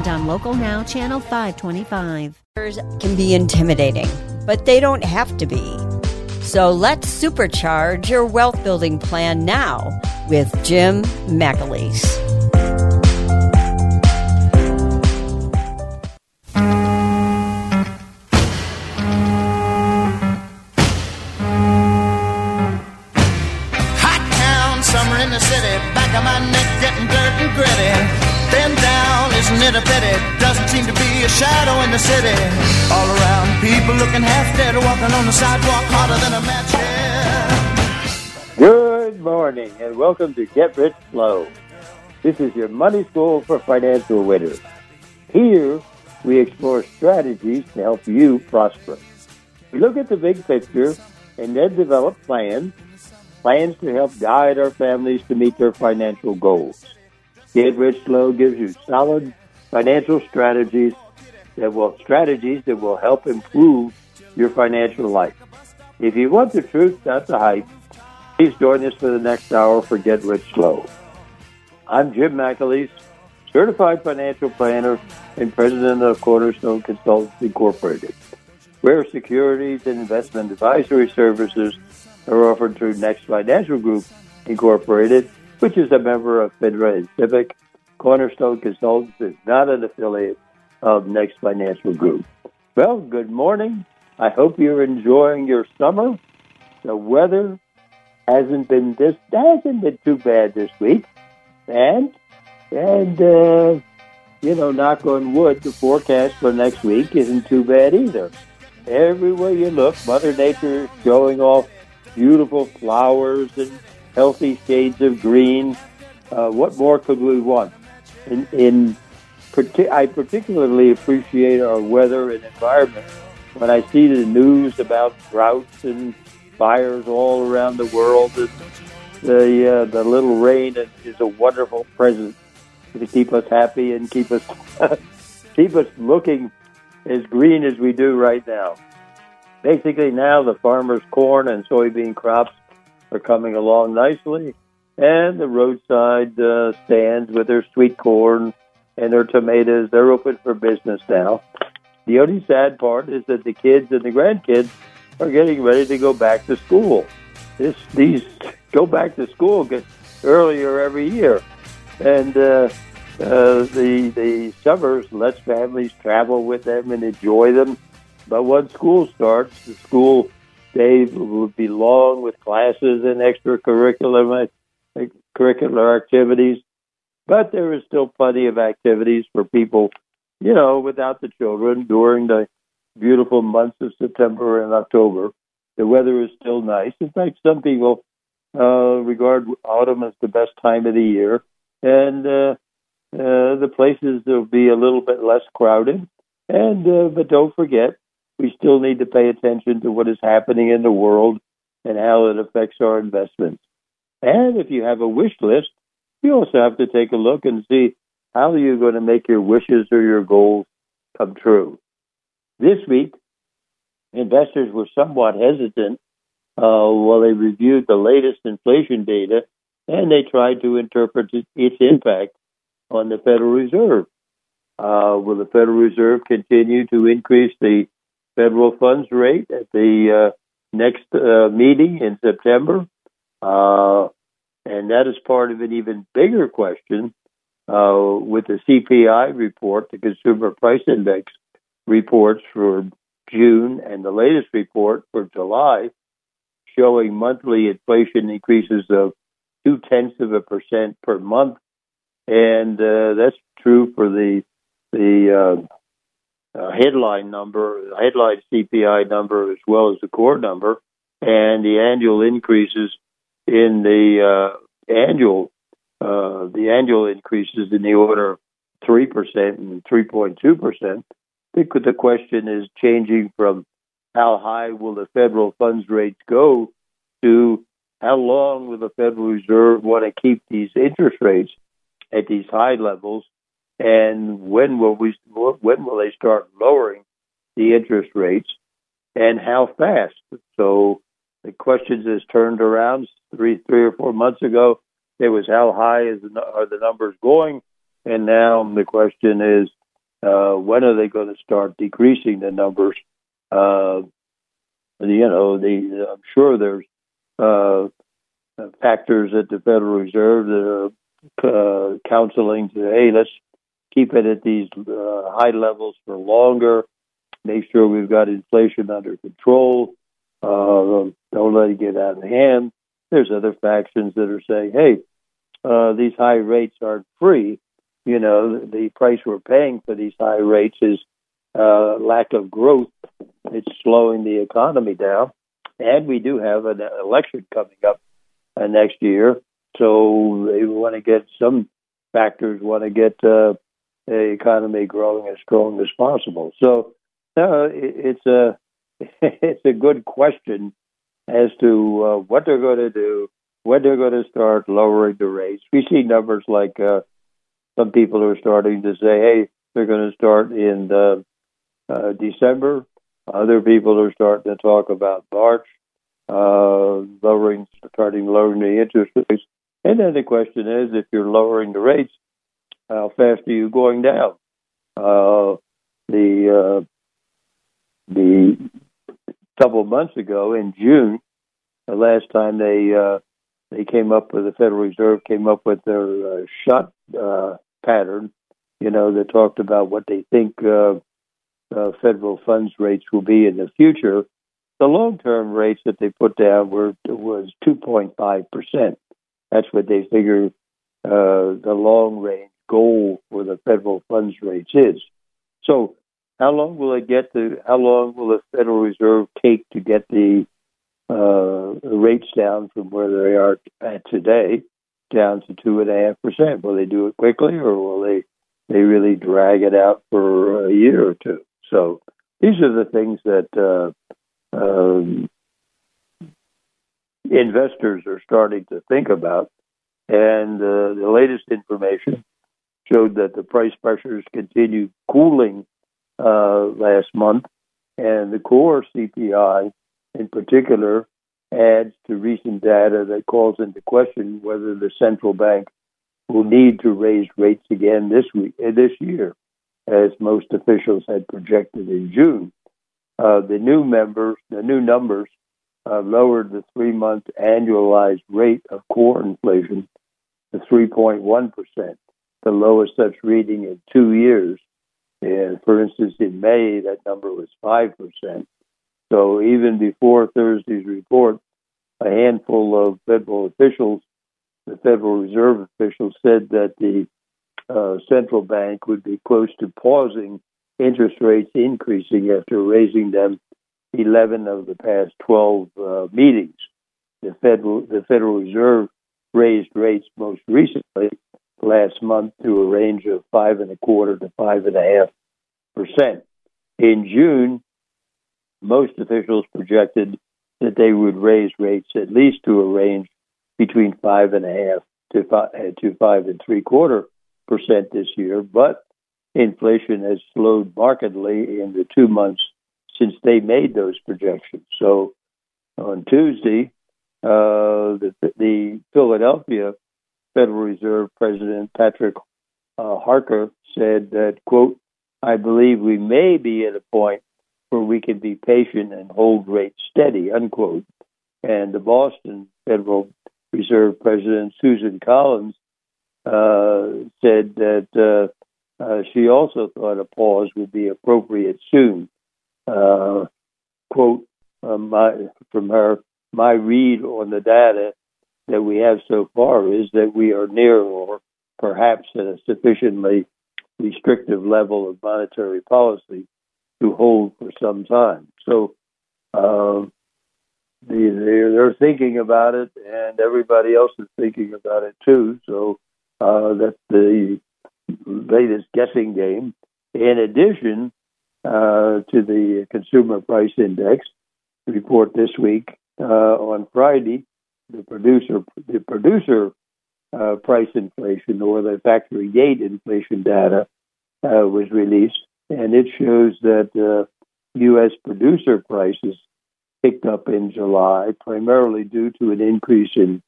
and on Local Now, Channel 525 can be intimidating, but they don't have to be. So let's supercharge your wealth building plan now with Jim McAleese. Doesn't seem to be a shadow in the city. All around, people looking half dead, walking on the sidewalk harder than a match. Good morning and welcome to Get Rich Slow. This is your money school for financial winners. Here, we explore strategies to help you prosper. We look at the big picture and then develop plans, plans to help guide our families to meet their financial goals. Get Rich Slow gives you solid financial strategies that will strategies that will help improve your financial life. If you want the truth, not the hype, please join us for the next hour for Get Rich Slow. I'm Jim McAleese, certified financial planner and president of Cornerstone Consultants Incorporated, where securities and investment advisory services are offered through Next Financial Group Incorporated, which is a member of FINRA and SIPC. Cornerstone Consultants is not an affiliate of Next Financial Group. Well, good morning. I hope you're enjoying your summer. The weather hasn't been this hasn't been too bad this week, and and uh, you know, knock on wood, the forecast for next week isn't too bad either. Everywhere you look, Mother Nature is showing off beautiful flowers and healthy shades of green. Uh, what more could we want? In, in I particularly appreciate our weather and environment when I see the news about droughts and fires all around the world. And the uh, the little rain is a wonderful present to keep us happy and keep us keep us looking as green as we do right now. Basically, now the farmers' corn and soybean crops are coming along nicely, and the roadside uh, stands with their sweet corn and their tomatoes they're open for business now. The only sad part is that the kids and the grandkids are getting ready to go back to school. This these go back to school get earlier every year, and uh, uh, the the summers lets families travel with them and enjoy them. But once school starts, the school day will be long with classes and extracurricular curricular activities. But there is still plenty of activities for people, you know, without the children during the beautiful months of September and October. The weather is still nice. In fact, some people uh, regard autumn as the best time of the year, and uh, uh, the places will be a little bit less crowded. And uh, but don't forget, we still need to pay attention to what is happening in the world and how it affects our investments. And if you have a wish list, you also have to take a look and see how you're you going to make your wishes or your goals come true. This week, investors were somewhat hesitant uh, while they reviewed the latest inflation data and they tried to interpret its impact on the Federal Reserve. Uh, will the Federal Reserve continue to increase the federal funds rate at the uh, next uh, meeting in September? Uh, and that is part of an even bigger question uh, with the CPI report, the Consumer Price Index reports for June, and the latest report for July showing monthly inflation increases of two tenths of a percent per month, and uh, that's true for the the uh, uh, headline number, the headline CPI number, as well as the core number, and the annual increases in the uh, annual uh, the annual increases in the order of three percent and three point two percent. I think the question is changing from how high will the federal funds rates go to how long will the Federal Reserve want to keep these interest rates at these high levels, and when will we when will they start lowering the interest rates, and how fast? So the questions has turned around three three or four months ago. It was how high is are the numbers going, and now the question is uh, when are they going to start decreasing the numbers? Uh, you know, the, I'm sure there's uh, factors at the Federal Reserve that are uh, counseling to, hey, let's keep it at these uh, high levels for longer, make sure we've got inflation under control, don't let it get out of hand. There's other factions that are saying, hey, uh, these high rates aren't free. You know, the price we're paying for these high rates is uh, lack of growth. It's slowing the economy down. And we do have an election coming up uh, next year. So they want to get some factors want to get uh, the economy growing as strong as possible. So uh, it, it's a it's a good question as to uh, what they're going to do, when they're going to start lowering the rates. We see numbers like uh, some people are starting to say, "Hey, they're going to start in the, uh, December." Other people are starting to talk about March uh, lowering, starting lowering the interest rates. And then the question is, if you're lowering the rates, how fast are you going down? Uh, the uh, the couple of months ago in June, the last time they uh, they came up with the Federal Reserve came up with their uh, shot uh, pattern, you know, they talked about what they think uh, uh, federal funds rates will be in the future. The long-term rates that they put down were was 2.5 percent. That's what they figure uh, the long-range goal for the federal funds rates is. So, how long will it get to? How long will the Federal Reserve take to get the uh, rates down from where they are at today down to two and a half percent? Will they do it quickly, or will they they really drag it out for a year or two? So, these are the things that uh, um, investors are starting to think about. And uh, the latest information showed that the price pressures continued cooling uh, last month, and the core CPI in particular adds to recent data that calls into question whether the central bank will need to raise rates again this week uh, this year, as most officials had projected in June. Uh, the new members, the new numbers, uh, lowered the three-month annualized rate of core inflation to 3.1 percent, the lowest such reading in two years. And for instance, in May, that number was five percent. So even before Thursday's report, a handful of federal officials, the Federal Reserve officials, said that the uh, central bank would be close to pausing interest rates increasing after raising them 11 of the past 12 uh, meetings. The Federal, the Federal Reserve raised rates most recently last month to a range of five and a quarter to five and a half. In June, most officials projected that they would raise rates at least to a range between five and a half to five, to five and three quarter percent this year, but inflation has slowed markedly in the two months since they made those projections. So on Tuesday, uh, the, the, Philadelphia Federal Reserve President Patrick uh, Harker said that, quote, I believe we may be at a point where we can be patient and hold rates steady, unquote. And the Boston Federal Reserve President Susan Collins uh, said that uh, uh, she also thought a pause would be appropriate soon. Uh, quote uh, my, from her, my read on the data that we have so far is that we are near or perhaps at a sufficiently restrictive level of monetary policy to hold for some time. So uh, they're, they're thinking about it, and everybody else is thinking about it too. So uh, that's the latest guessing game. In addition, uh, to the Consumer Price Index report this week. Uh, on Friday, the producer the producer uh, price inflation or the factory gate inflation data uh, was released, and it shows that U.S. Uh, producer prices picked up in July, primarily due to an increase in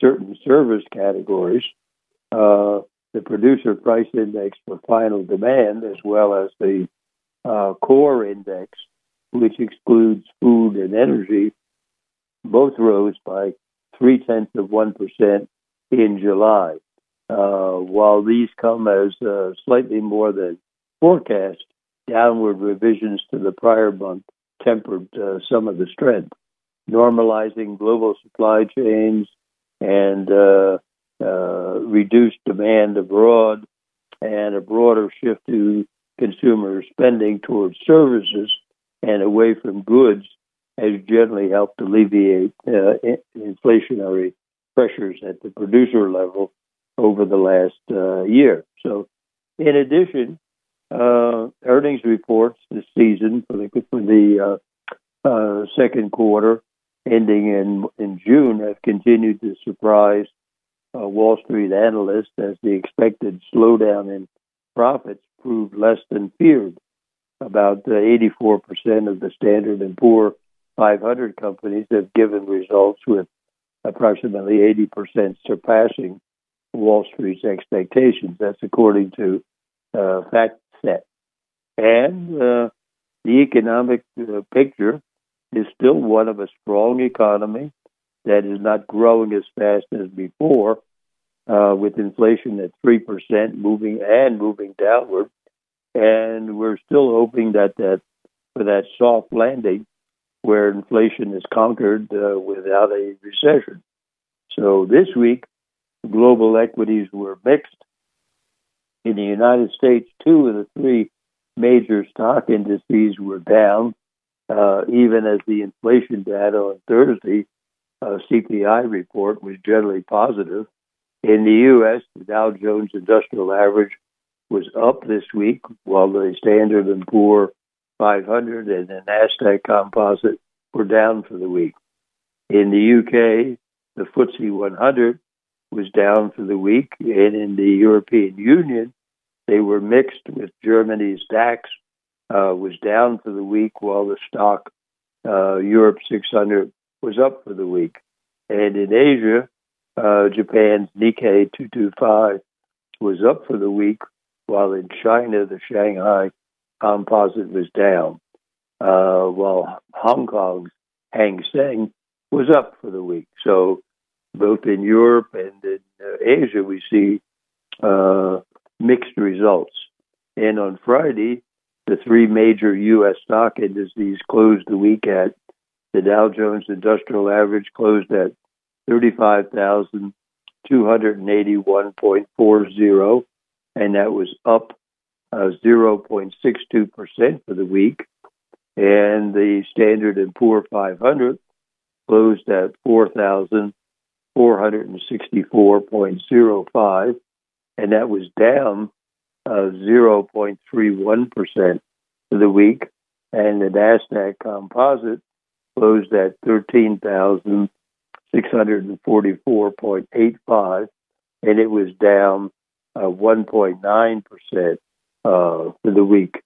certain service categories. Uh, the producer price index for final demand, as well as the uh, core index, which excludes food and energy, both rose by three tenths of 1% in July. Uh, while these come as uh, slightly more than forecast, downward revisions to the prior month tempered uh, some of the strength. Normalizing global supply chains and uh, uh, reduced demand abroad and a broader shift to consumer spending towards services and away from goods has generally helped alleviate uh, inflationary pressures at the producer level over the last uh, year. So, in addition, uh, earnings reports this season for the for the uh, uh, second quarter, ending in in June, have continued to surprise uh, Wall Street analysts as the expected slowdown in profits proved less than feared. About 84% of the Standard and Poor 500 companies have given results with approximately 80% surpassing Wall Street's expectations. That's according to uh, FactSet. And uh, the economic uh, picture is still one of a strong economy that is not growing as fast as before, uh, with inflation at 3% moving and moving downward. And we're still hoping that, that for that soft landing where inflation is conquered uh, without a recession. So this week, global equities were mixed. In the United States, two of the three major stock indices were down, uh, even as the inflation data on Thursday, uh, CPI report, was generally positive. In the U.S., the Dow Jones Industrial Average was up this week, while the Standard and Poor 500 and the Nasdaq Composite were down for the week. In the UK, the FTSE 100 was down for the week, and in the European Union, they were mixed with Germany's DAX uh, was down for the week, while the STOXX uh, Europe 600 was up for the week. And in Asia, uh, Japan's Nikkei 225 was up for the week, while in China, the Shanghai Composite was down, uh, while Hong Kong's Hang Seng was up for the week. So both in Europe and in uh, Asia, we see uh, mixed results. And on Friday, the three major U.S. stock indices closed the week at the Dow Jones Industrial Average closed at 35,281.40, and that was up uh, 0.62% for the week. And the Standard and Poor 500 closed at 4,464.05, and that was down uh, 0.31% for the week. And the NASDAQ composite closed at 13,644.85, and it was down uh, 1.9% uh, for the week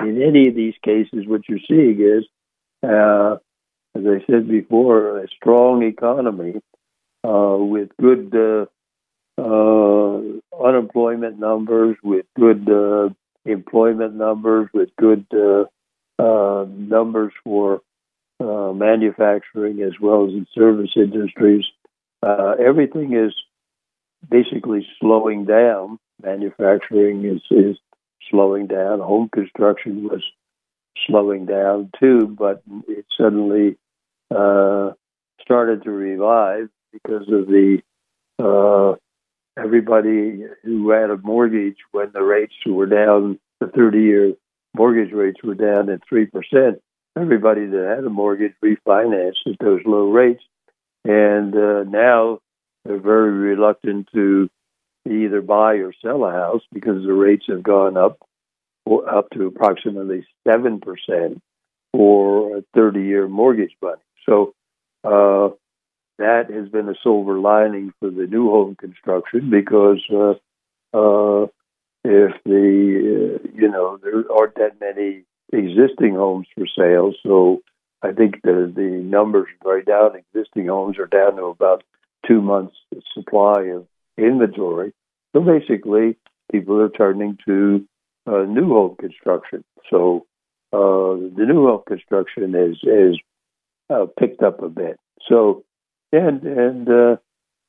in any of these cases, what you're seeing is, uh, as I said before, a strong economy uh, with good uh, uh unemployment numbers, with good uh, employment numbers, with good numbers for manufacturing as well as in service industries. everything is basically slowing down. Manufacturing is, is slowing down. Home construction was slowing down too, but it suddenly uh, started to revive because of the uh, everybody who had a mortgage when the rates were down, the 30-year mortgage rates were down at three percent. Everybody that had a mortgage refinanced at those low rates, and uh, now they're very reluctant to either buy or sell a house because the rates have gone up, up to approximately 7% for a 30 year mortgage money. So uh, that has been a silver lining for the new home construction because uh, uh, if the, uh, you know, there aren't that many existing homes for sale. So I think the, the numbers right now, existing homes are down to about two months supply of inventory. So basically, people are turning to uh, new home construction. So uh, the new home construction is is uh, picked up a bit. So and and uh,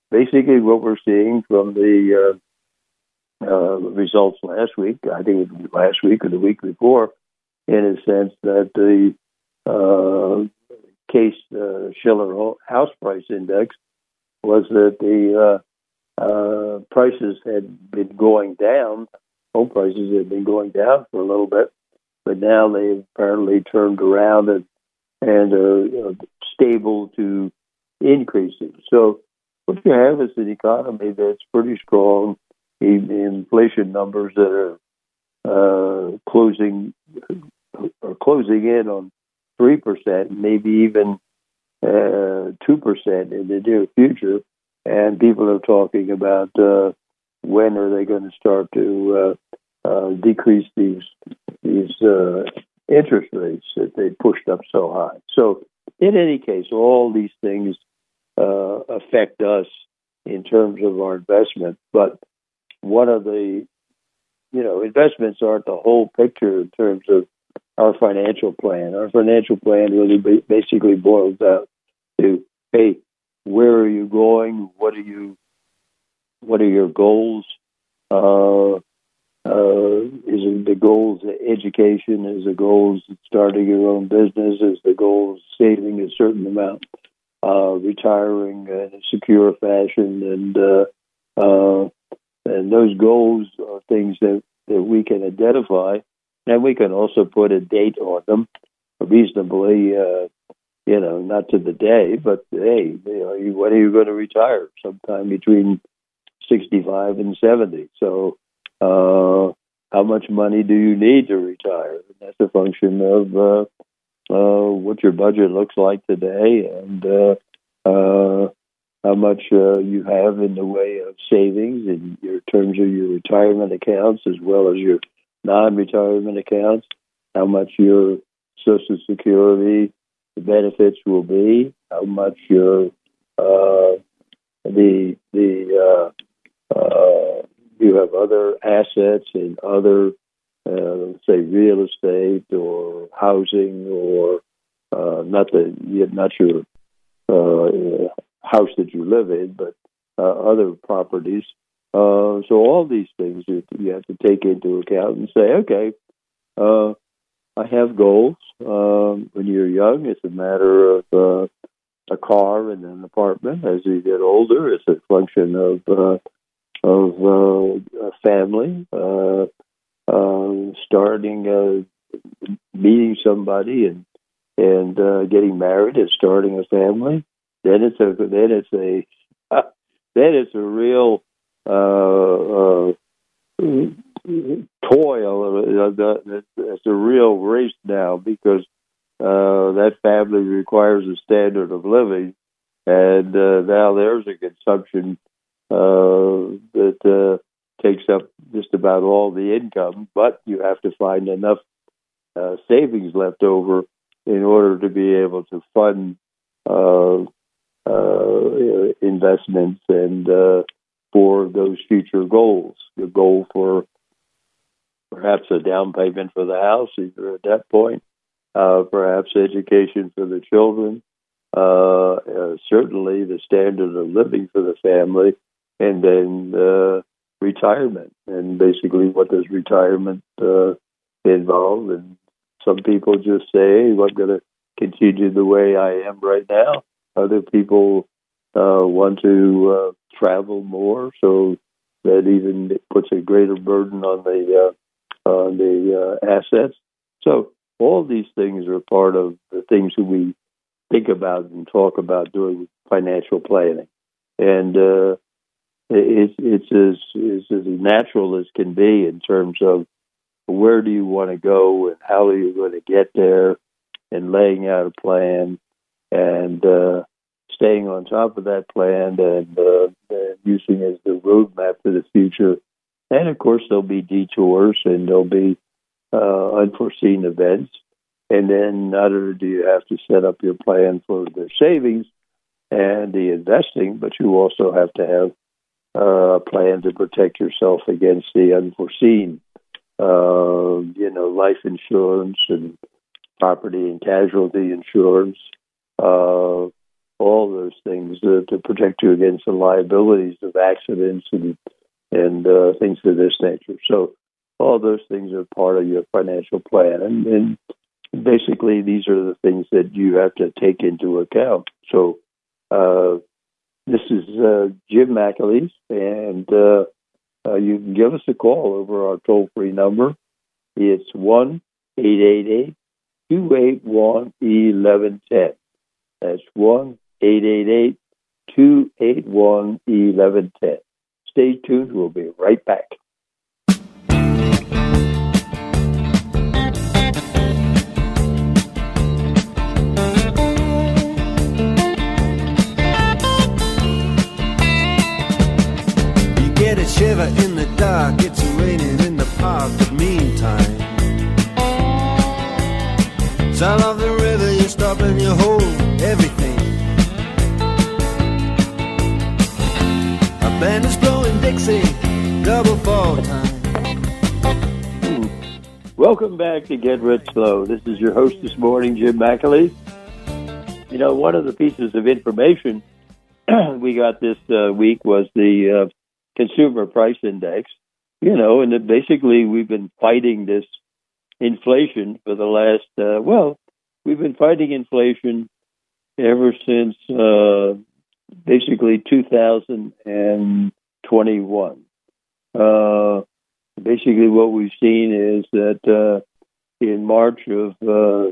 basically what we're seeing from the uh, uh, results last week, I think it was last week or the week before, in a sense that the case Shiller House Price Index was that the uh, prices had been going down. Home prices had been going down for a little bit, but now they've apparently turned around and and are stable to increasing. So what you have is an economy that's pretty strong, inflation numbers that are uh, closing are closing in on three percent, maybe even uh, two uh, percent in the near future and people are talking about uh, when are they going to start to uh, uh, decrease these these uh, interest rates that they pushed up so high. So, in any case, all these things uh, affect us in terms of our investment. But one of the you know investments aren't the whole picture in terms of our financial plan. Our financial plan really basically boils down to hey, where are you going? What are you? What are your goals? Uh, uh, is it the goals of education? Is the goals starting your own business? Is the goals saving a certain amount? Uh, retiring in a secure fashion, and uh, uh, and those goals are things that, that we can identify, and we can also put a date on them reasonably uh, you know, not to the day, but hey, you know, when are you going to retire? Sometime between 65 and 70. So, uh, how much money do you need to retire? And that's a function of uh, uh, what your budget looks like today and uh, uh, how much uh, you have in the way of savings in your terms of your retirement accounts as well as your non-retirement accounts. How much your Social Security the benefits will be, how much your uh, the the uh, uh, you have other assets in other uh, say real estate or housing or uh, not the not your uh, house that you live in, but other properties. so all these things you, you have to take into account and say, okay, I have goals. Um, when you're young, it's a matter of uh, a car and an apartment. As you get older, it's a function of uh, of uh, a family, uh, uh, starting uh, meeting somebody and and uh, getting married and starting a family. Then it's a then it's a then it's a real uh, uh, toil. It's a real race now because uh, that family requires a standard of living, and uh, now there's a consumption uh, that uh, takes up just about all the income, but you have to find enough uh, savings left over in order to be able to fund uh, uh, investments and uh, for those future goals. The goal for perhaps a down payment for the house, either at that point, uh, perhaps education for the children, uh, uh, certainly the standard of living for the family, and then uh, retirement. And basically, what does retirement uh, involve? And some people just say, hey, I'm going to continue the way I am right now. Other people uh, want to travel more, so that even puts a greater burden on the on the uh, assets. So all these things are part of the things that we think about and talk about doing financial planning, and uh, it's it's as, it's as natural as can be in terms of where do you want to go and how are you going to get there, and laying out a plan and uh, staying on top of that plan and, uh, and using as the roadmap for the future. And of course, there'll be detours and there'll be uh, unforeseen events. And then not only do you have to set up your plan for the savings and the investing, but you also have to have uh, a plan to protect yourself against the unforeseen. Uh, you know, life insurance and property and casualty insurance, uh, all those things to protect you against the liabilities of accidents and and uh, things of this nature. So all those things are part of your financial plan, and, and basically these are the things that you have to take into account. So uh, this is uh, Jim McAleese, and uh, uh, you can give us a call over our toll free number. It's one eight eight eight two eight one eleven ten. That's one eight eight eight two eight one eleven ten. Stay tuned. We'll be right back. You get a shiver in the dark, it's raining in the park, but meantime. Sound of the river, you stop and you hold everything. A band is blowing time. Welcome back to Get Rich Slow. This is your host this morning, Jim McAleese. You know, one of the pieces of information we got this uh, week was the uh, Consumer Price Index. You know, and basically we've been fighting this inflation for the last, uh, well, we've been fighting inflation ever since uh, basically 2021. Uh, basically, what we've seen is that uh, in March of uh,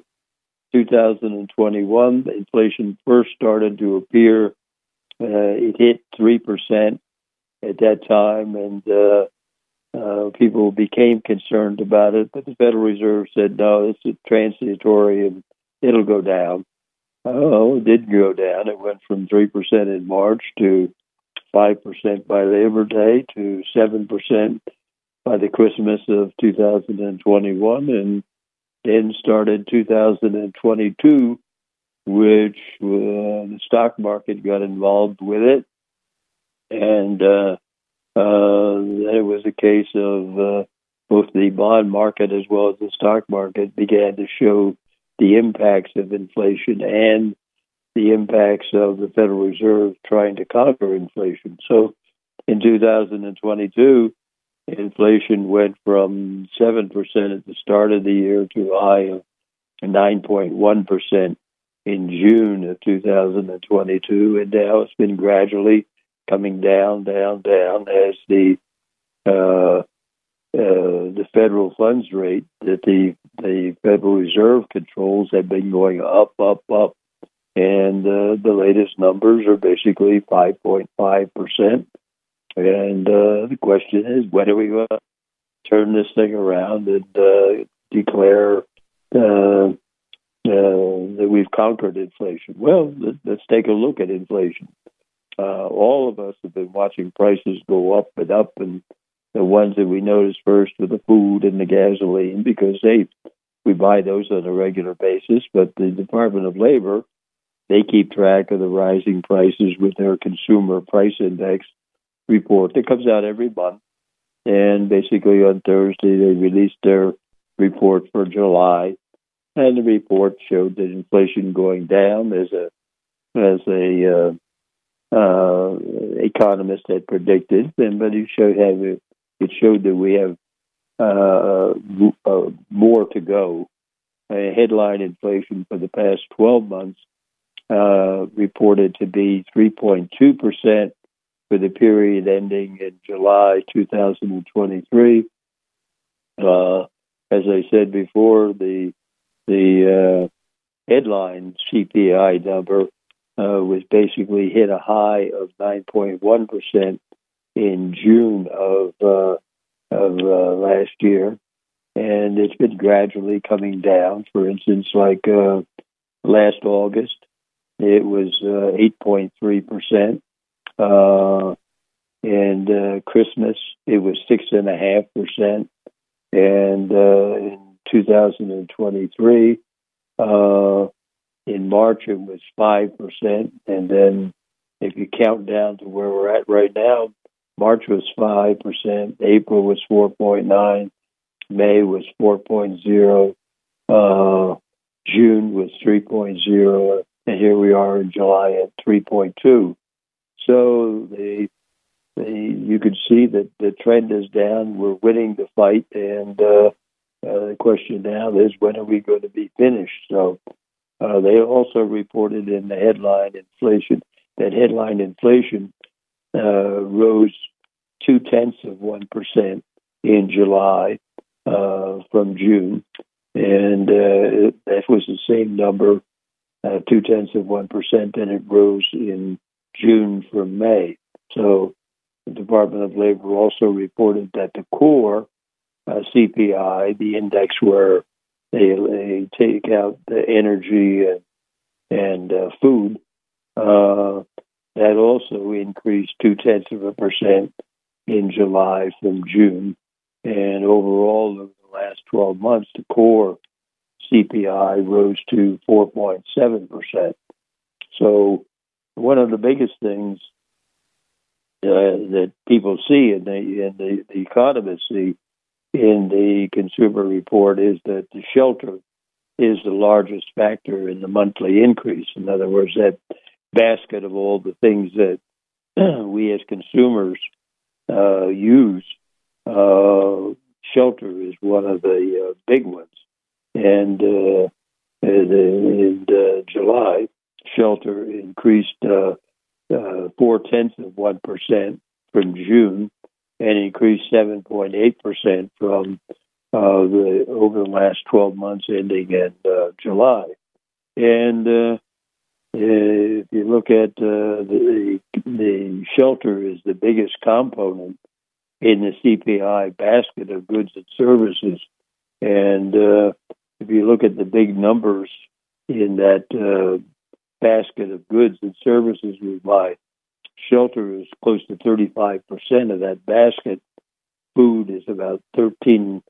2021, inflation first started to appear. Uh, it hit 3% at that time, and uh, people became concerned about it. But the Federal Reserve said, no, it's a transitory and it'll go down. Oh, it did go down. It went from 3% in March to 5% by Labor Day to 7% by the Christmas of 2021 and then started 2022, which uh, the stock market got involved with it. And uh, uh, it was a case of uh, both the bond market as well as the stock market began to show the impacts of inflation and the impacts of the Federal Reserve trying to conquer inflation. So in 2022, inflation went from 7% at the start of the year to a high of 9.1% in June of 2022. And now it's been gradually coming down, down, down as the uh, uh, the federal funds rate that the the Federal Reserve controls have been going up, up, up, and uh, the latest numbers are basically 5.5 percent. And uh, the question is, when are we going to turn this thing around and uh, declare uh, that we've conquered inflation? Well, let's take a look at inflation. all of us have been watching prices go up and up, and the ones that we notice first are the food and the gasoline because they we buy those on a regular basis. But the Department of Labor they keep track of the rising prices with their consumer price index report that comes out every month. And basically on Thursday they released their report for July, and the report showed that inflation going down as a as a uh, uh, economist had predicted, and but he showed how it showed that we have uh, uh, more to go. Uh, headline inflation for the past 12 months uh, reported to be 3.2 percent for the period ending in July 2023. Uh, as I said before, the the uh, headline CPI number was basically hit a high of 9.1 percent in June of uh, of uh, last year, and it's been gradually coming down. For instance, like uh, last August, it was uh, 8.3 percent, uh, and uh, Christmas it was six and uh, in 2023, uh, in March it was five percent, and then if you count down to where we're at right now, March was five percent, April was 4.9 May was 4.0, uh, June was 3.0, and here we are in July at 3.2. So the, the you could see that the trend is down. We're winning the fight, and uh, uh, the question now is when are we going to be finished? So uh, they also reported in the headline inflation that headline inflation uh, rose two tenths of one percent in July uh, from June, and uh, that was the same number, uh, two tenths of one percent, and it rose in June from May. So the Department of Labor also reported that the core uh, CPI, the index where they, they take out the energy and, and uh, food, uh, that also increased two tenths of a percent in July from June. And overall, over the last 12 months, the core CPI rose to 4.7%. So, one of the biggest things uh, that people see and, the, and the, the economists see in the consumer report is that the shelter is the largest factor in the monthly increase. In other words, that basket of all the things that we as consumers uh, use uh, shelter is one of the uh, big ones. And uh, in, uh, July, shelter increased uh, uh, four tenths of 1% from June and increased 7.8% from uh, the over the last 12 months ending in July. And if you look at uh, the the shelter is the biggest component in the CPI basket of goods and services. And uh, if you look at the big numbers in that uh, basket of goods and services we buy, shelter is close to 35% of that basket. Food is about 13.4%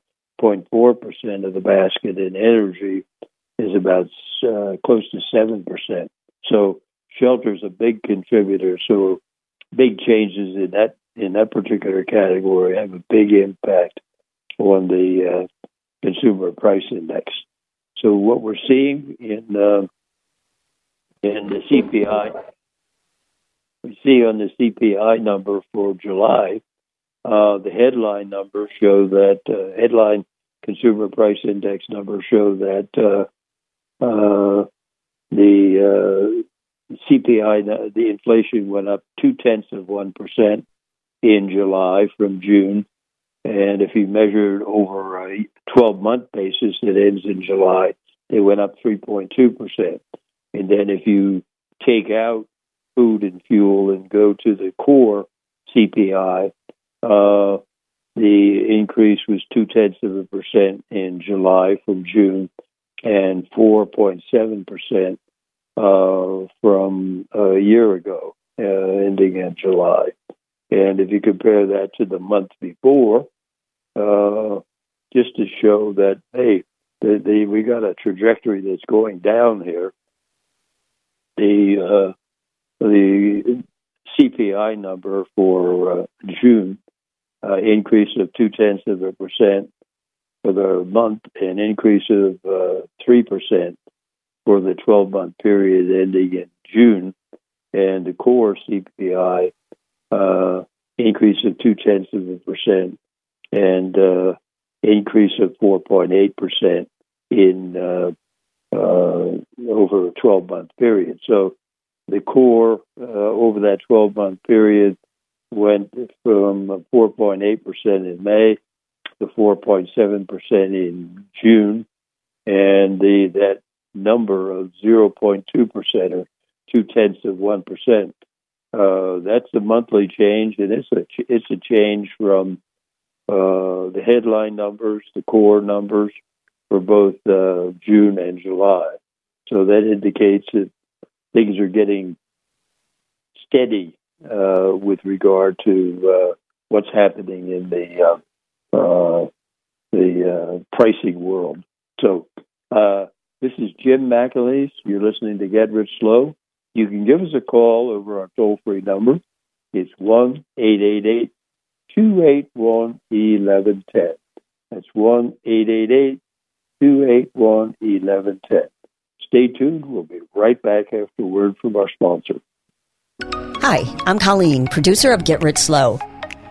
of the basket, and energy is about uh, close to 7%. So shelter is a big contributor. So big changes in that in that particular category have a big impact on the uh, consumer price index. So what we're seeing in uh, in the CPI, we see on the CPI number for July, uh, the headline numbers show that uh, headline consumer price index numbers show that uh, uh, the CPI, the inflation went up two tenths of one percent in July from June. And if you measure it over a 12 month basis that ends in July, they went up 3.2%. And then if you take out food and fuel and go to the core CPI, uh, the increase was two tenths of a percent in July from June and 4.7% uh, from a year ago, uh, ending in July. And if you compare that to the month before, uh, just to show that, hey, the, the, we got a trajectory that's going down here. The uh, the CPI number for uh, June uh, increase of two tenths of a percent for the month, an increase of uh, three percent for the twelve month period ending in June, and the core CPI uh, increase of two tenths of a percent and uh, increase of 4.8 percent in uh, uh, over a 12 month period. So the core uh, over that 12 month period went from 4.8 percent in May to 4.7 percent in June, and the that number of 0.2 percent or two tenths of one percent uh, that's the monthly change, and it's a it's a change from uh, the headline numbers, the core numbers for both uh, June and July. So that indicates that things are getting steady uh, with regard to uh, what's happening in the uh, the pricing world. So this is Jim McAleese. You're listening to Get Rich Slow. You can give us a call over our toll free number. It's 1 888 281 1110. That's 1 888 281 1110. Stay tuned. We'll be right back after a word from our sponsor. Hi, I'm Colleen, producer of Get Rich Slow.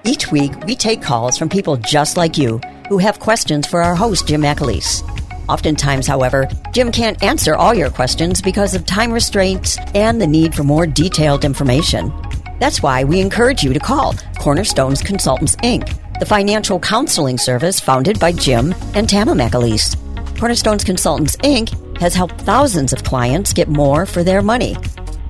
Each week, we take calls from people just like you who have questions for our host, Jim McAleese. Oftentimes, however, Jim can't answer all your questions because of time restraints and the need for more detailed information. That's why we encourage you to call Cornerstones Consultants, Inc., the financial counseling service founded by Jim and Tama McAleese. Cornerstones Consultants, Inc. has helped thousands of clients get more for their money.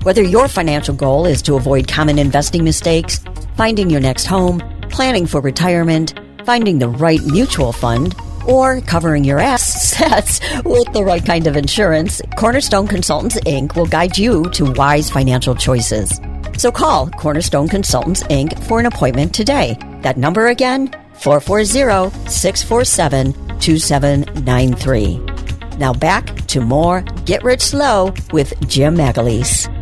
Whether your financial goal is to avoid common investing mistakes, finding your next home, planning for retirement, finding the right mutual fund, or covering your assets with the right kind of insurance, Cornerstone Consultants Inc. will guide you to wise financial choices. So call Cornerstone Consultants Inc. for an appointment today. That number again, 440 647 2793. Now back to more Get Rich Slow with Jim McAleese.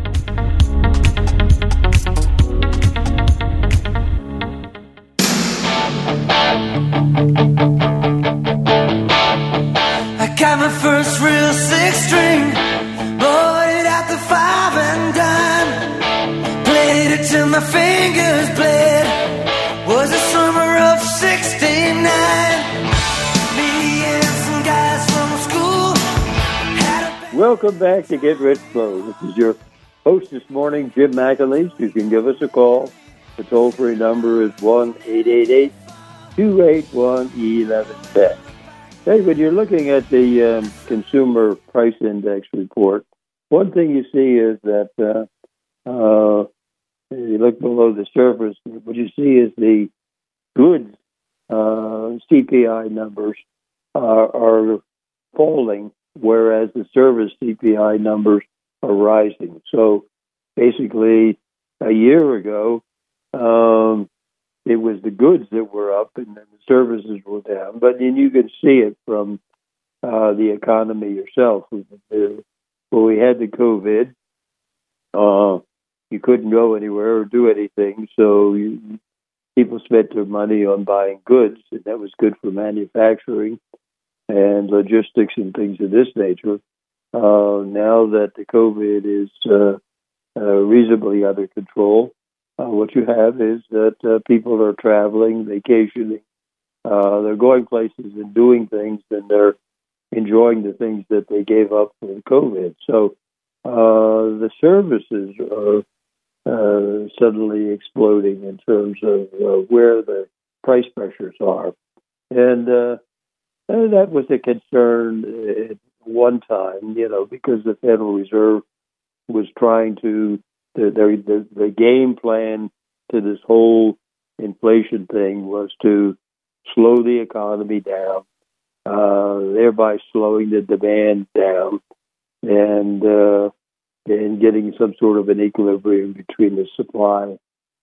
Welcome back to Get Rich Slow. This is your host this morning, Jim McAleese. You can give us a call. The toll free number is 1 888 281 1110. Hey, when you're looking at the um, Consumer Price Index report, one thing you see is that uh, uh, you look below the surface, what you see is the goods uh, CPI numbers are falling, whereas the service CPI numbers are rising. So basically, a year ago, um, it was the goods that were up and then the services were down. But then you can see it from uh, the economy yourself. When we had the COVID, uh, you couldn't go anywhere or do anything, so you, people spent their money on buying goods, and that was good for manufacturing and logistics and things of this nature. Uh, now that the COVID is uh, uh, reasonably under control, uh, what you have is that uh, people are traveling, vacationing, uh, they're going places and doing things, and they're enjoying the things that they gave up for COVID. So the services are suddenly exploding in terms of where the price pressures are, and, and that was a concern at one time, you know, because the Federal Reserve was trying to the, the the game plan to this whole inflation thing was to slow the economy down, uh, thereby slowing the demand down, and uh, and getting some sort of an equilibrium between the supply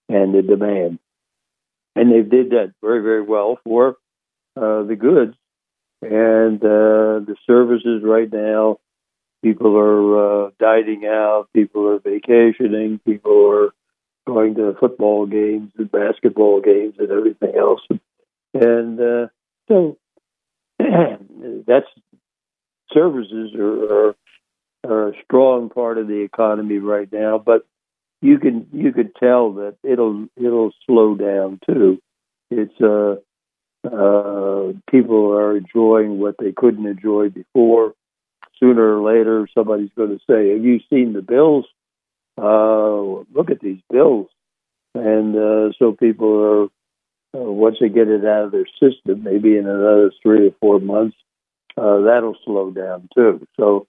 and the demand. And they did that very very well for uh, the goods and uh, the services right now People are uh, dining out. People are vacationing. People are going to football games and basketball games and everything else. And uh, so that's services are, are are a strong part of the economy right now. But you can you could tell that it'll it'll slow down too. It's uh, uh, people are enjoying what they couldn't enjoy before sooner or later somebody's going to say, "Have you seen the bills? Uh, look at these bills." And uh, so people are uh, once they get it out of their system, maybe in another three or four months, uh, that'll slow down too. So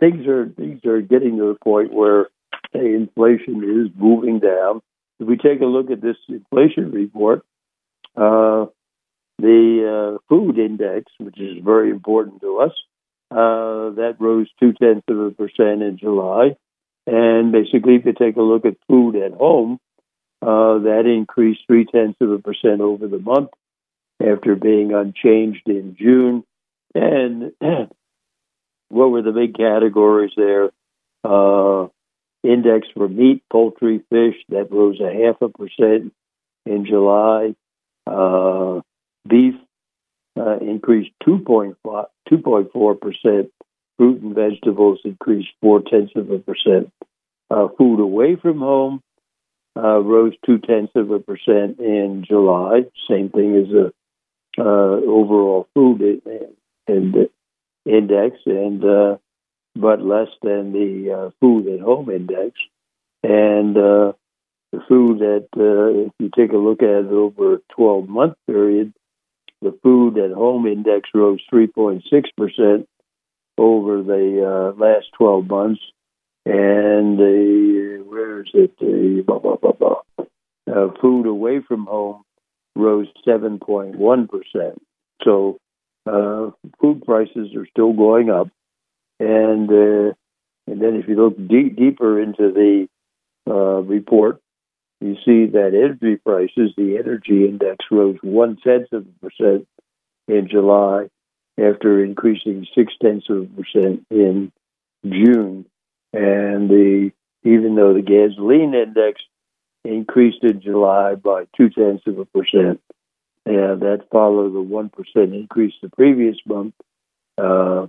things are things are getting to the point where hey, inflation is moving down. If we take a look at this inflation report, Uh, the uh, food index, which is very important to us, uh, that rose two tenths of a percent in July. And basically, if you take a look at food at home, uh, that increased three tenths of a percent over the month after being unchanged in June. And what were the big categories there? Uh, index for meat, poultry, fish, that rose a half a percent in July. Uh, beef uh, increased 2.4 percent. Fruit and vegetables increased four tenths of a percent. Uh, food away from home uh, rose two tenths of a percent in July. Same thing as the uh, overall food in, index, and uh, but less than the food at home index. And the food that, if you take a look at it over a 12 month period, the food at home index rose 3.6% over the uh, last 12 months. And the, where is it? The blah, blah, blah, blah. Uh, food away from home rose 7.1%. So uh, food prices are still going up. And uh, and then if you look deep, deeper into the uh, report, you see that energy prices, the energy index rose one tenth of a percent in July after increasing six tenths of a percent in June. And the even though the gasoline index increased in July by two tenths of a percent, and that followed the one percent increase the previous month. Uh,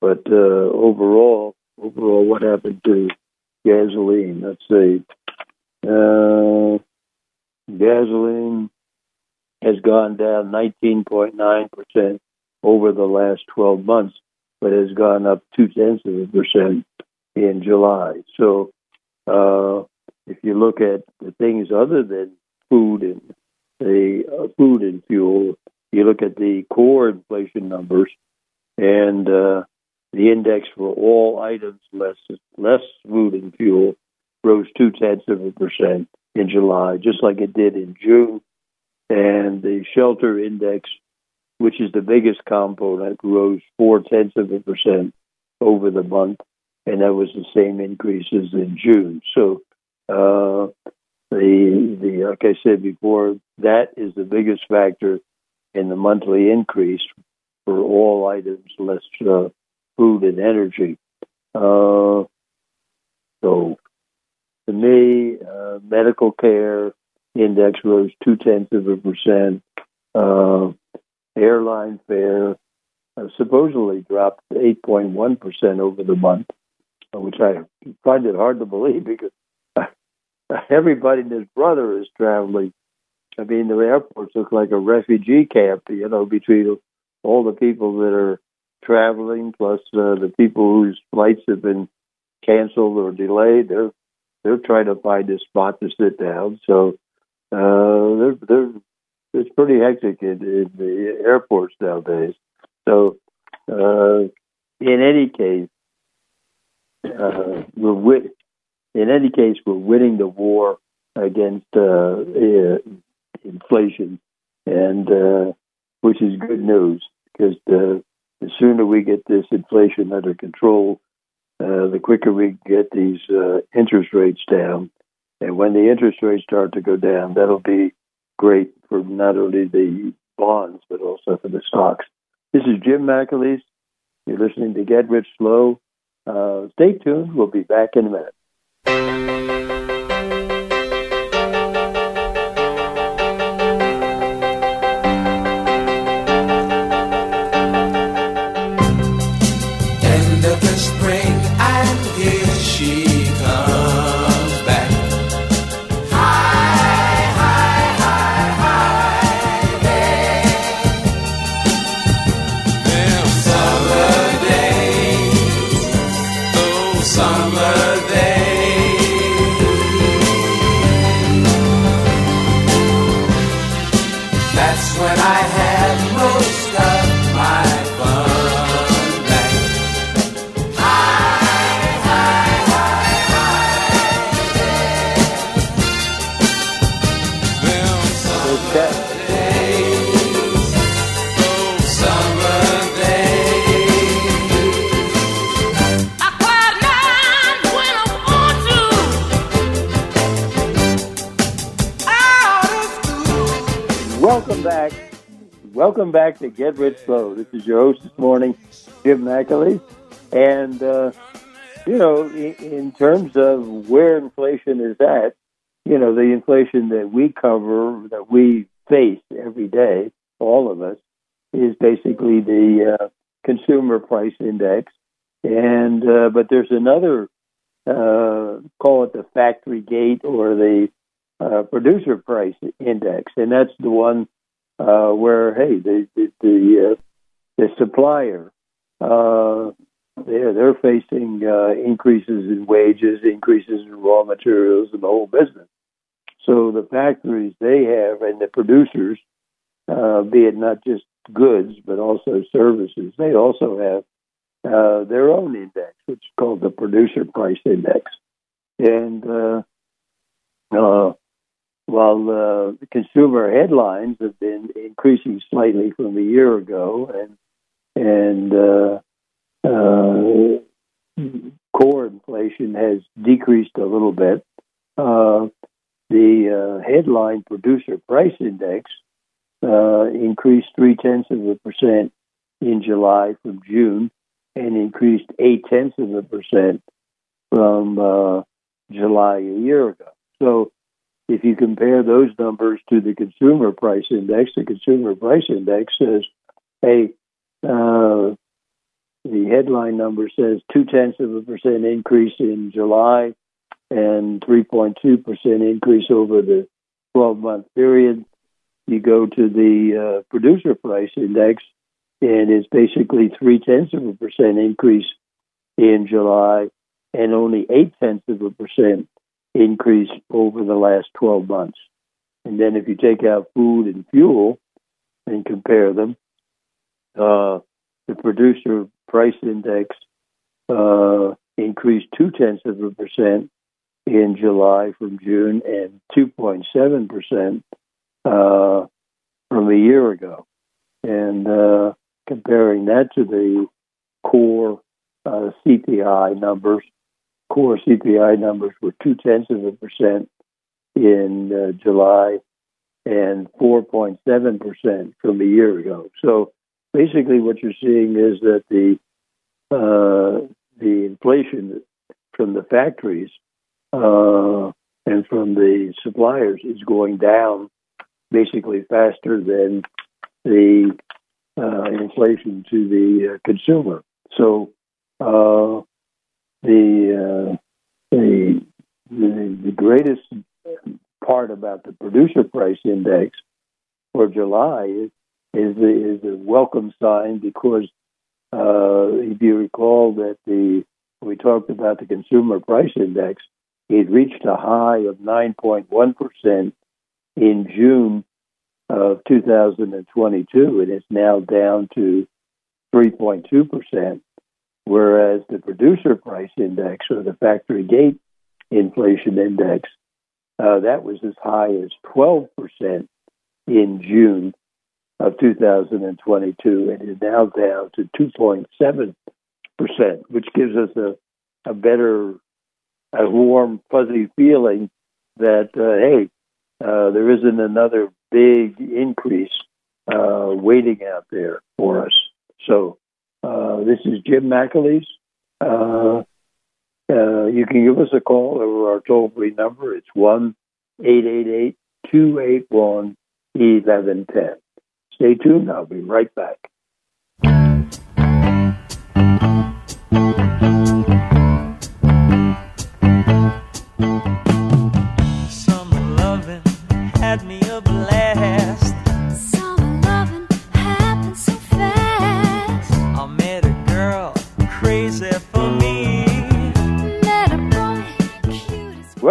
but uh, overall, overall, what happened to gasoline? Let's see. Uh, gasoline has gone down 19.9% over the last 12 months, but has gone up two tenths of a percent in July. So, uh, if you look at the things other than food and the uh, food and fuel, you look at the core inflation numbers, and uh, the index for all items less less food and fuel rose two tenths of a percent in July, just like it did in June. And the shelter index, which is the biggest component, rose four tenths of a percent over the month, and that was the same increase as in June. So uh, the the like I said before, that is the biggest factor in the monthly increase for all items less uh, food and energy. Uh, so to me, uh, medical care index rose two tenths of a percent. Uh, airline fare uh, supposedly dropped 8.1% over the month, which I find it hard to believe because everybody and his brother is traveling. I mean, the airports look like a refugee camp, you know, between all the people that are traveling plus uh, the people whose flights have been canceled or delayed. They're they're trying to find a spot to sit down. So uh, they're, they're, it's pretty hectic in, in the airports nowadays. So uh, in any case, uh, we're in any case we're winning the war against uh, inflation, and uh, which is good news because the, the sooner we get this inflation under control, uh, the quicker we get these uh, interest rates down. And when the interest rates start to go down, that'll be great for not only the bonds, but also for the stocks. This is Jim McAleese. You're listening to Get Rich Slow. Uh, stay tuned. We'll be back in a minute. Back to Get Rich Slow. This is your host this morning, Jim McAlee. And, uh, you know, in, in terms of where inflation is at, you know, the inflation that we cover, that we face every day, all of us, is basically the uh, consumer price index. And, uh, but there's another, uh, call it the factory gate or the uh, producer price index, and that's the one uh, where hey the the the, uh, the supplier uh, they're they're facing uh, increases in wages, increases in raw materials, and the whole business. So the factories they have and the producers, uh, be it not just goods but also services, they also have uh, their own index, which is called the producer price index, and uh, uh, while uh, the consumer headlines have been increasing slightly from a year ago, and and uh, uh, core inflation has decreased a little bit, uh, the uh, headline producer price index uh, increased three tenths of a percent in July from June, and increased eight tenths of a percent from July a year ago. So if you compare those numbers to the consumer price index, the consumer price index says, hey, uh, the headline number says two tenths of a percent increase in July and 3.2% increase over the 12 month period. You go to the uh, producer price index, and it's basically three tenths of a percent increase in July and only eight tenths of a percent increase over the last 12 months. And then if you take out food and fuel and compare them, uh, the producer price index uh, increased two tenths of a percent in July from June and 2.7 percent uh, from a year ago. And uh, comparing that to the core uh, CPI numbers, core CPI numbers were two tenths of a percent in uh, July and 4.7 percent from a year ago. So basically, what you're seeing is that the uh, the inflation from the factories uh, and from the suppliers is going down basically faster than the uh, inflation to the uh, consumer. So uh, the, uh, the, the greatest part about the producer price index for July is is the, is a welcome sign because uh, if you recall that the we talked about the consumer price index, it reached a high of 9.1 percent in June of 2022, and it's now down to 3.2 percent whereas the producer price index or the factory gate inflation index, uh, that was as high as 12% in June of 2022 and is now down to 2.7%, which gives us a, a better, a warm, fuzzy feeling that, uh, hey, uh, there isn't another big increase uh, waiting out there for us. So uh, this is Jim McAleese. Uh, uh, you can give us a call over our toll free number. It's 1 888 281 1110. Stay tuned. I'll be right back.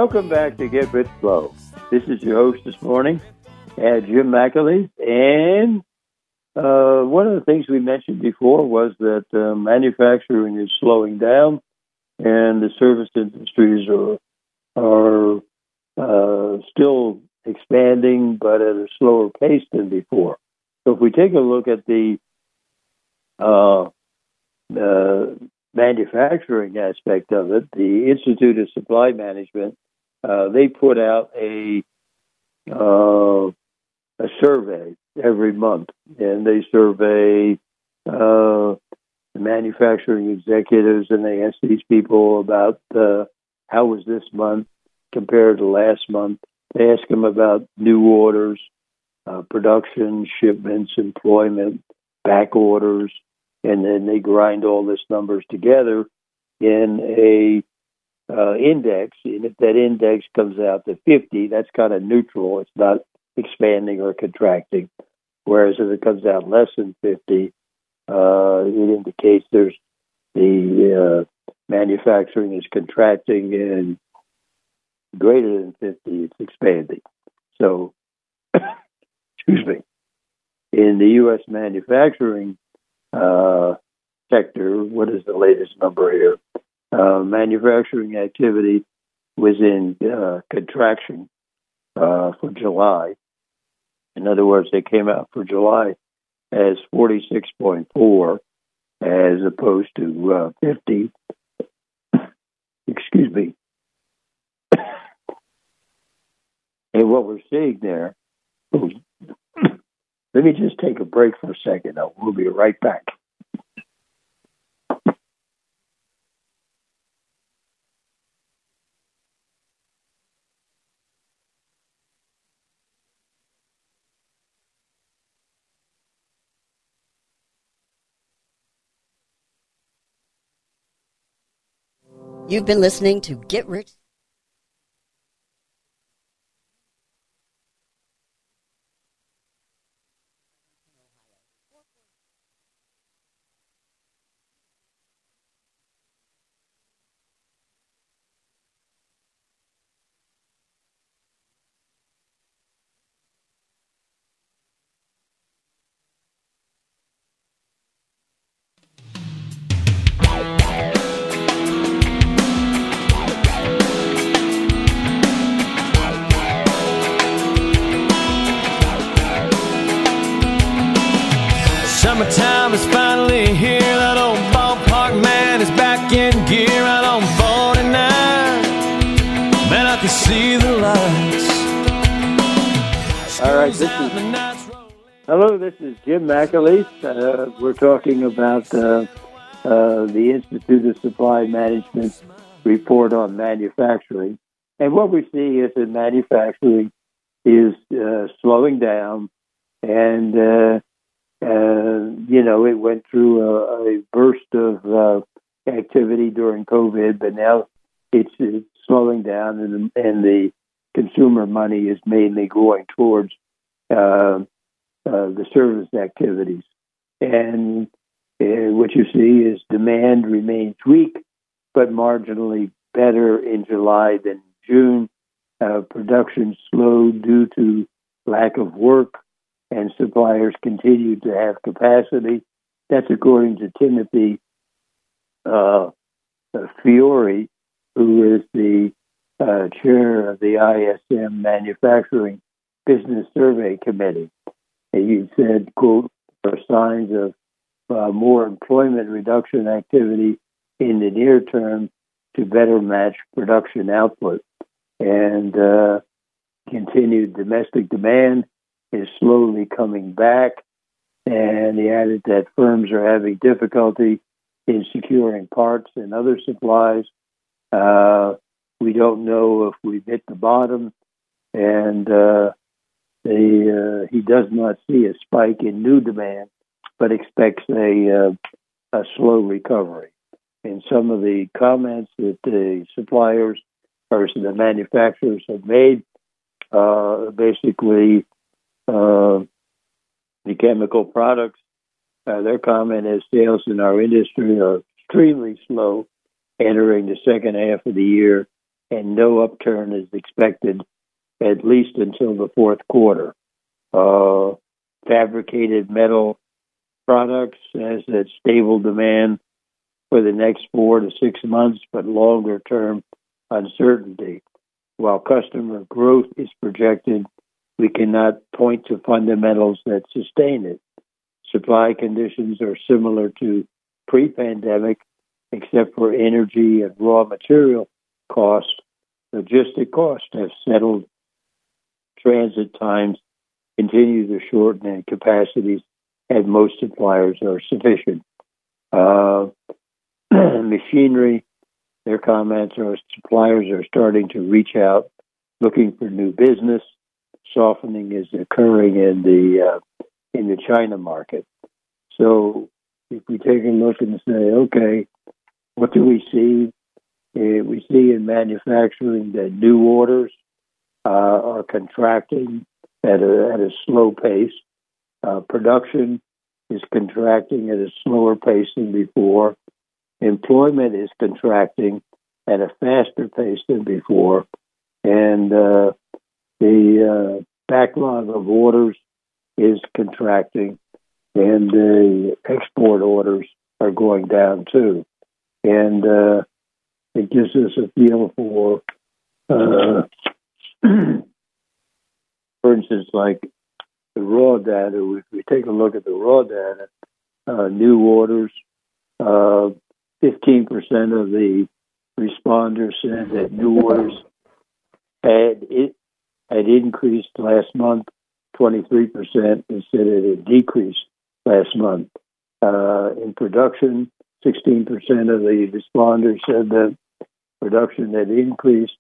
Welcome back to Get Rich Slow. This is your host this morning, Jim McAlee. And uh, one of the things we mentioned before was that uh, manufacturing is slowing down and the service industries are, are uh, still expanding, but at a slower pace than before. So if we take a look at the uh, uh, manufacturing aspect of it, the Institute of Supply Management uh, they put out a uh, a survey every month, and they survey uh, manufacturing executives, and they ask these people about uh, how was this month compared to last month. They ask them about new orders, uh, production, shipments, employment, back orders, and then they grind all this numbers together in a uh, index. And if that index comes out to 50, that's kind of neutral. It's not expanding or contracting. Whereas if it comes out less than 50, uh, it indicates there's the uh, manufacturing is contracting and greater than 50, it's expanding. So, excuse me, in the U.S. manufacturing uh, sector, what is the latest number here? Uh, manufacturing activity was in uh, contraction uh, for July. In other words, they came out for July as 46.4 as opposed to uh, 50. Excuse me. and what we're seeing there, let me just take a break for a second. We'll be right back. You've been listening to Get Rich. McAleese. Uh, we're talking about uh, uh, the Institute of Supply Management report on manufacturing, and what we see is that manufacturing is uh, slowing down, and uh, uh, you know, it went through a, a burst of activity during COVID, but now it's, it's slowing down, and, and the consumer money is mainly going towards uh, uh, the service activities. And uh, what you see is demand remains weak, but marginally better in July than June. Uh, production slowed due to lack of work and suppliers continue to have capacity. That's according to Timothy uh, Fiore, who is the uh, chair of the ISM Manufacturing Business Survey Committee. He said, quote, are signs of uh, more employment reduction activity in the near term to better match production output. And uh, continued domestic demand is slowly coming back. And he added that firms are having difficulty in securing parts and other supplies. Uh, we don't know if we've hit the bottom, and uh, uh, he does not see a spike in new demand, but expects a, uh, a slow recovery. And some of the comments that the suppliers or the manufacturers have made uh, basically uh, the chemical products. Uh, their comment is sales in our industry are extremely slow entering the second half of the year, and no upturn is expected at least until the fourth quarter. Uh, fabricated metal products has that stable demand for the next four to six months, but longer term uncertainty. While customer growth is projected we cannot point to fundamentals that sustain it. Supply conditions are similar to pre pandemic, except for energy and raw material costs. Logistic costs have settled. Transit times continue to shorten and capacities at most suppliers are sufficient. Uh, machinery, their comments are suppliers are starting to reach out looking for new business. Softening is occurring in the uh, in the China market. So if we take a look and say, okay, what do we see? Uh, we see in manufacturing that new orders uh, are contracting at a, at a slow pace. Uh, production is contracting at a slower pace than before. Employment is contracting at a faster pace than before. And uh, the uh, backlog of orders is contracting, and the export orders are going down too. And uh, it gives us a feel for, uh, for instance, like the raw data. If we take a look at the raw data, uh, new orders, uh, 15% of the responders said that new orders had it had increased last month 23% instead of it decreased last month. Uh, in production, 16% of the responders said that production had increased.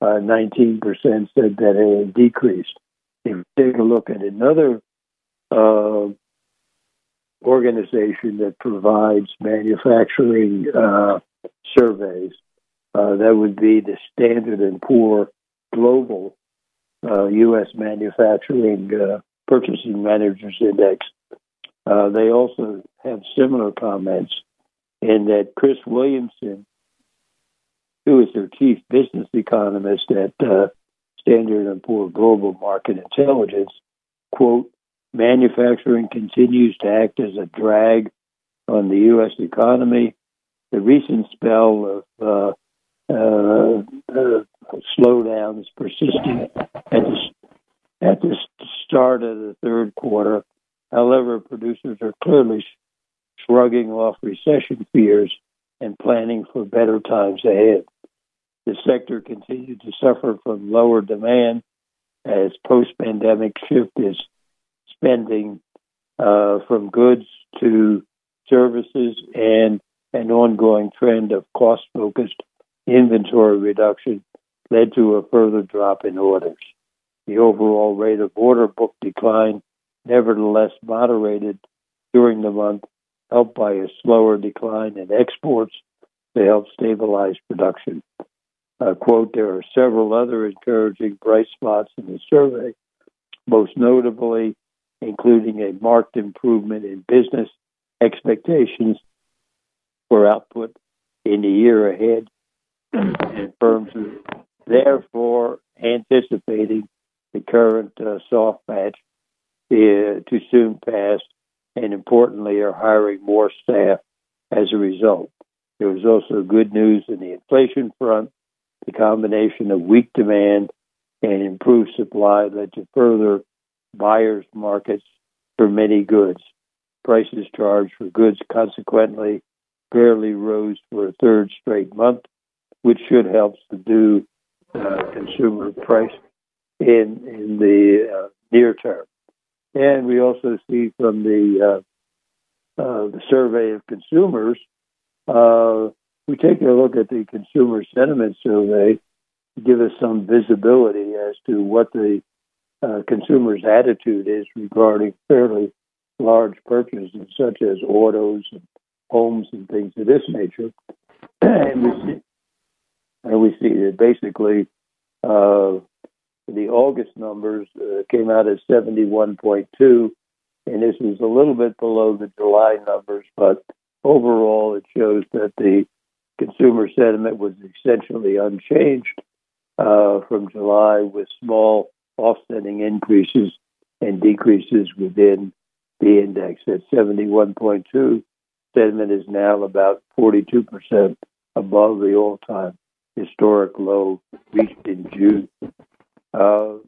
Uh, 19% said that it had decreased. If you take a look at another uh, organization that provides manufacturing uh, surveys, uh, that would be the Standard and Poor Global uh, U.S. Manufacturing uh, Purchasing Managers Index. Uh, they also have similar comments in that Chris Williamson, who is their chief business economist at uh, Standard and Poor Global Market Intelligence, quote, manufacturing continues to act as a drag on the U.S. economy. The recent spell of uh, uh, uh, slowdowns persisting at the, at the start of the third quarter. However, producers are clearly shrugging off recession fears and planning for better times ahead. The sector continued to suffer from lower demand as post pandemic shift is spending uh, from goods to services and an ongoing trend of cost focused inventory reduction led to a further drop in orders. The overall rate of order book decline nevertheless moderated during the month, helped by a slower decline in exports to help stabilize production. Uh, quote, there are several other encouraging bright spots in the survey, most notably including a marked improvement in business expectations for output in the year ahead and firms are therefore anticipating the current uh, soft patch uh, to soon pass and importantly are hiring more staff as a result. There was also good news in the inflation front. The combination of weak demand and improved supply led to further buyers' markets for many goods. Prices charged for goods consequently barely rose for a third straight month, which should help subdue uh, consumer price in in the uh, near term. And we also see from the uh, uh the survey of consumers, uh, we take a look at the consumer sentiment survey to give us some visibility as to what the uh, consumer's attitude is regarding fairly large purchases such as autos and homes and things of this nature. and we see, and we see that basically uh, the August numbers uh, came out as 71.2, and this is a little bit below the July numbers, but overall it shows that the consumer sentiment was essentially unchanged uh, from July with small offsetting increases and decreases within the index at 71.2. Sentiment is now about 42% above the all time historic low reached in June of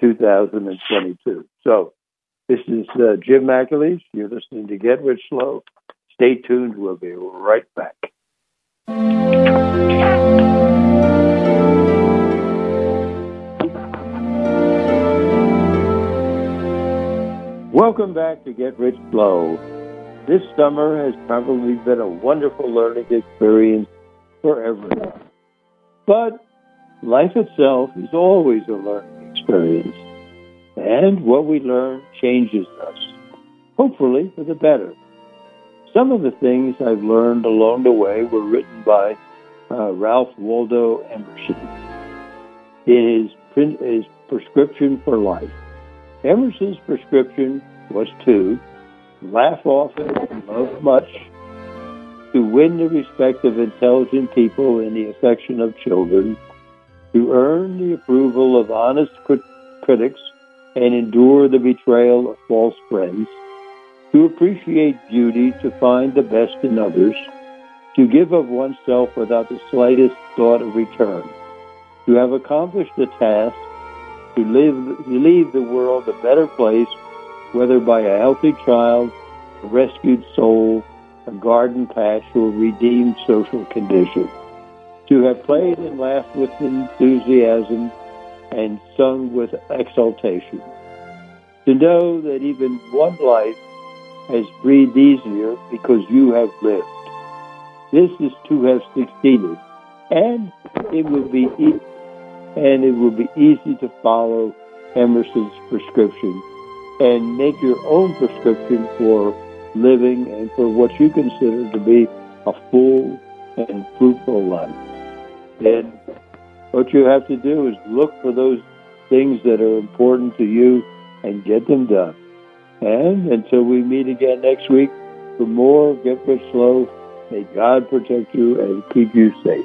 2022. So, this is uh, Jim McAleese. You're listening to Get Rich Slow. Stay tuned. We'll be right back. Welcome back to Get Rich Slow. This summer has probably been a wonderful learning experience for everyone. But life itself is always a learning experience. And what we learn changes us, hopefully for the better. Some of the things I've learned along the way were written by uh, Ralph Waldo Emerson in his, his prescription for life. Emerson's prescription was to laugh often and love much, to win the respect of intelligent people and the affection of children, to earn the approval of honest crit- critics and endure the betrayal of false friends, to appreciate beauty, to find the best in others, to give of oneself without the slightest thought of return, to have accomplished the task, to live, leave the world a better place, whether by a healthy child, a rescued soul, a garden patch, or a redeemed social condition, to have played and laughed with enthusiasm and sung with exultation, to know that even one life has breathed easier because you have lived. This is to have succeeded, and it will be e- and it will be easy to follow Emerson's prescription and make your own prescription for living and for what you consider to be a full and fruitful life. And what you have to do is look for those things that are important to you and get them done. And until we meet again next week for more Get Rich Slow, may God protect you and keep you safe.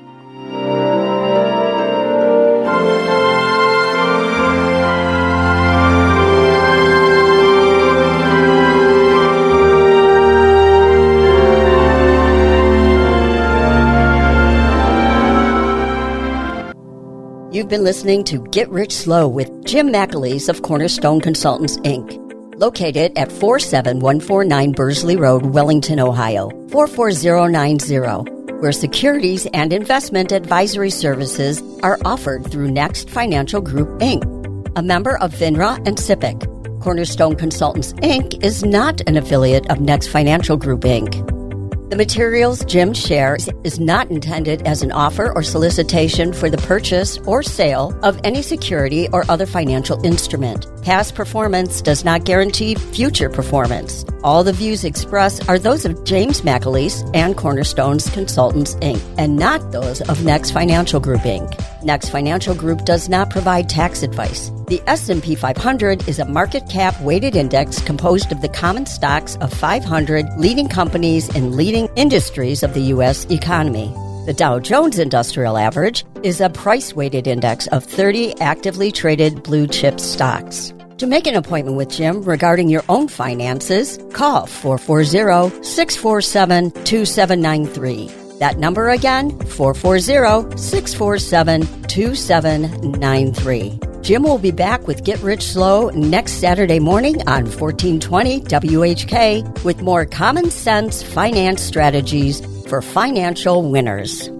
You've been listening to Get Rich Slow with Jim McAleese of Cornerstone Consultants, Inc., located at 47149 Bursley Road, Wellington, Ohio, 44090, where securities and investment advisory services are offered through Next Financial Group, Inc., a member of FINRA and SIPC. Cornerstone Consultants, Inc. is not an affiliate of Next Financial Group, Inc. The materials Jim shares is not intended as an offer or solicitation for the purchase or sale of any security or other financial instrument. Past performance does not guarantee future performance. All the views expressed are those of James McAleese and Cornerstone's Consultants, Inc., and not those of Next Financial Group, Inc. Next Financial Group does not provide tax advice. The S&P 500 is a market cap weighted index composed of the common stocks of 500 leading companies in leading industries of the U.S. economy. The Dow Jones Industrial Average is a price weighted index of 30 actively traded blue chip stocks. To make an appointment with Jim regarding your own finances, call 440 647 2793. That number again, 440 647 2793. Jim will be back with Get Rich Slow next Saturday morning on 1420 WHK with more common sense finance strategies for financial winners.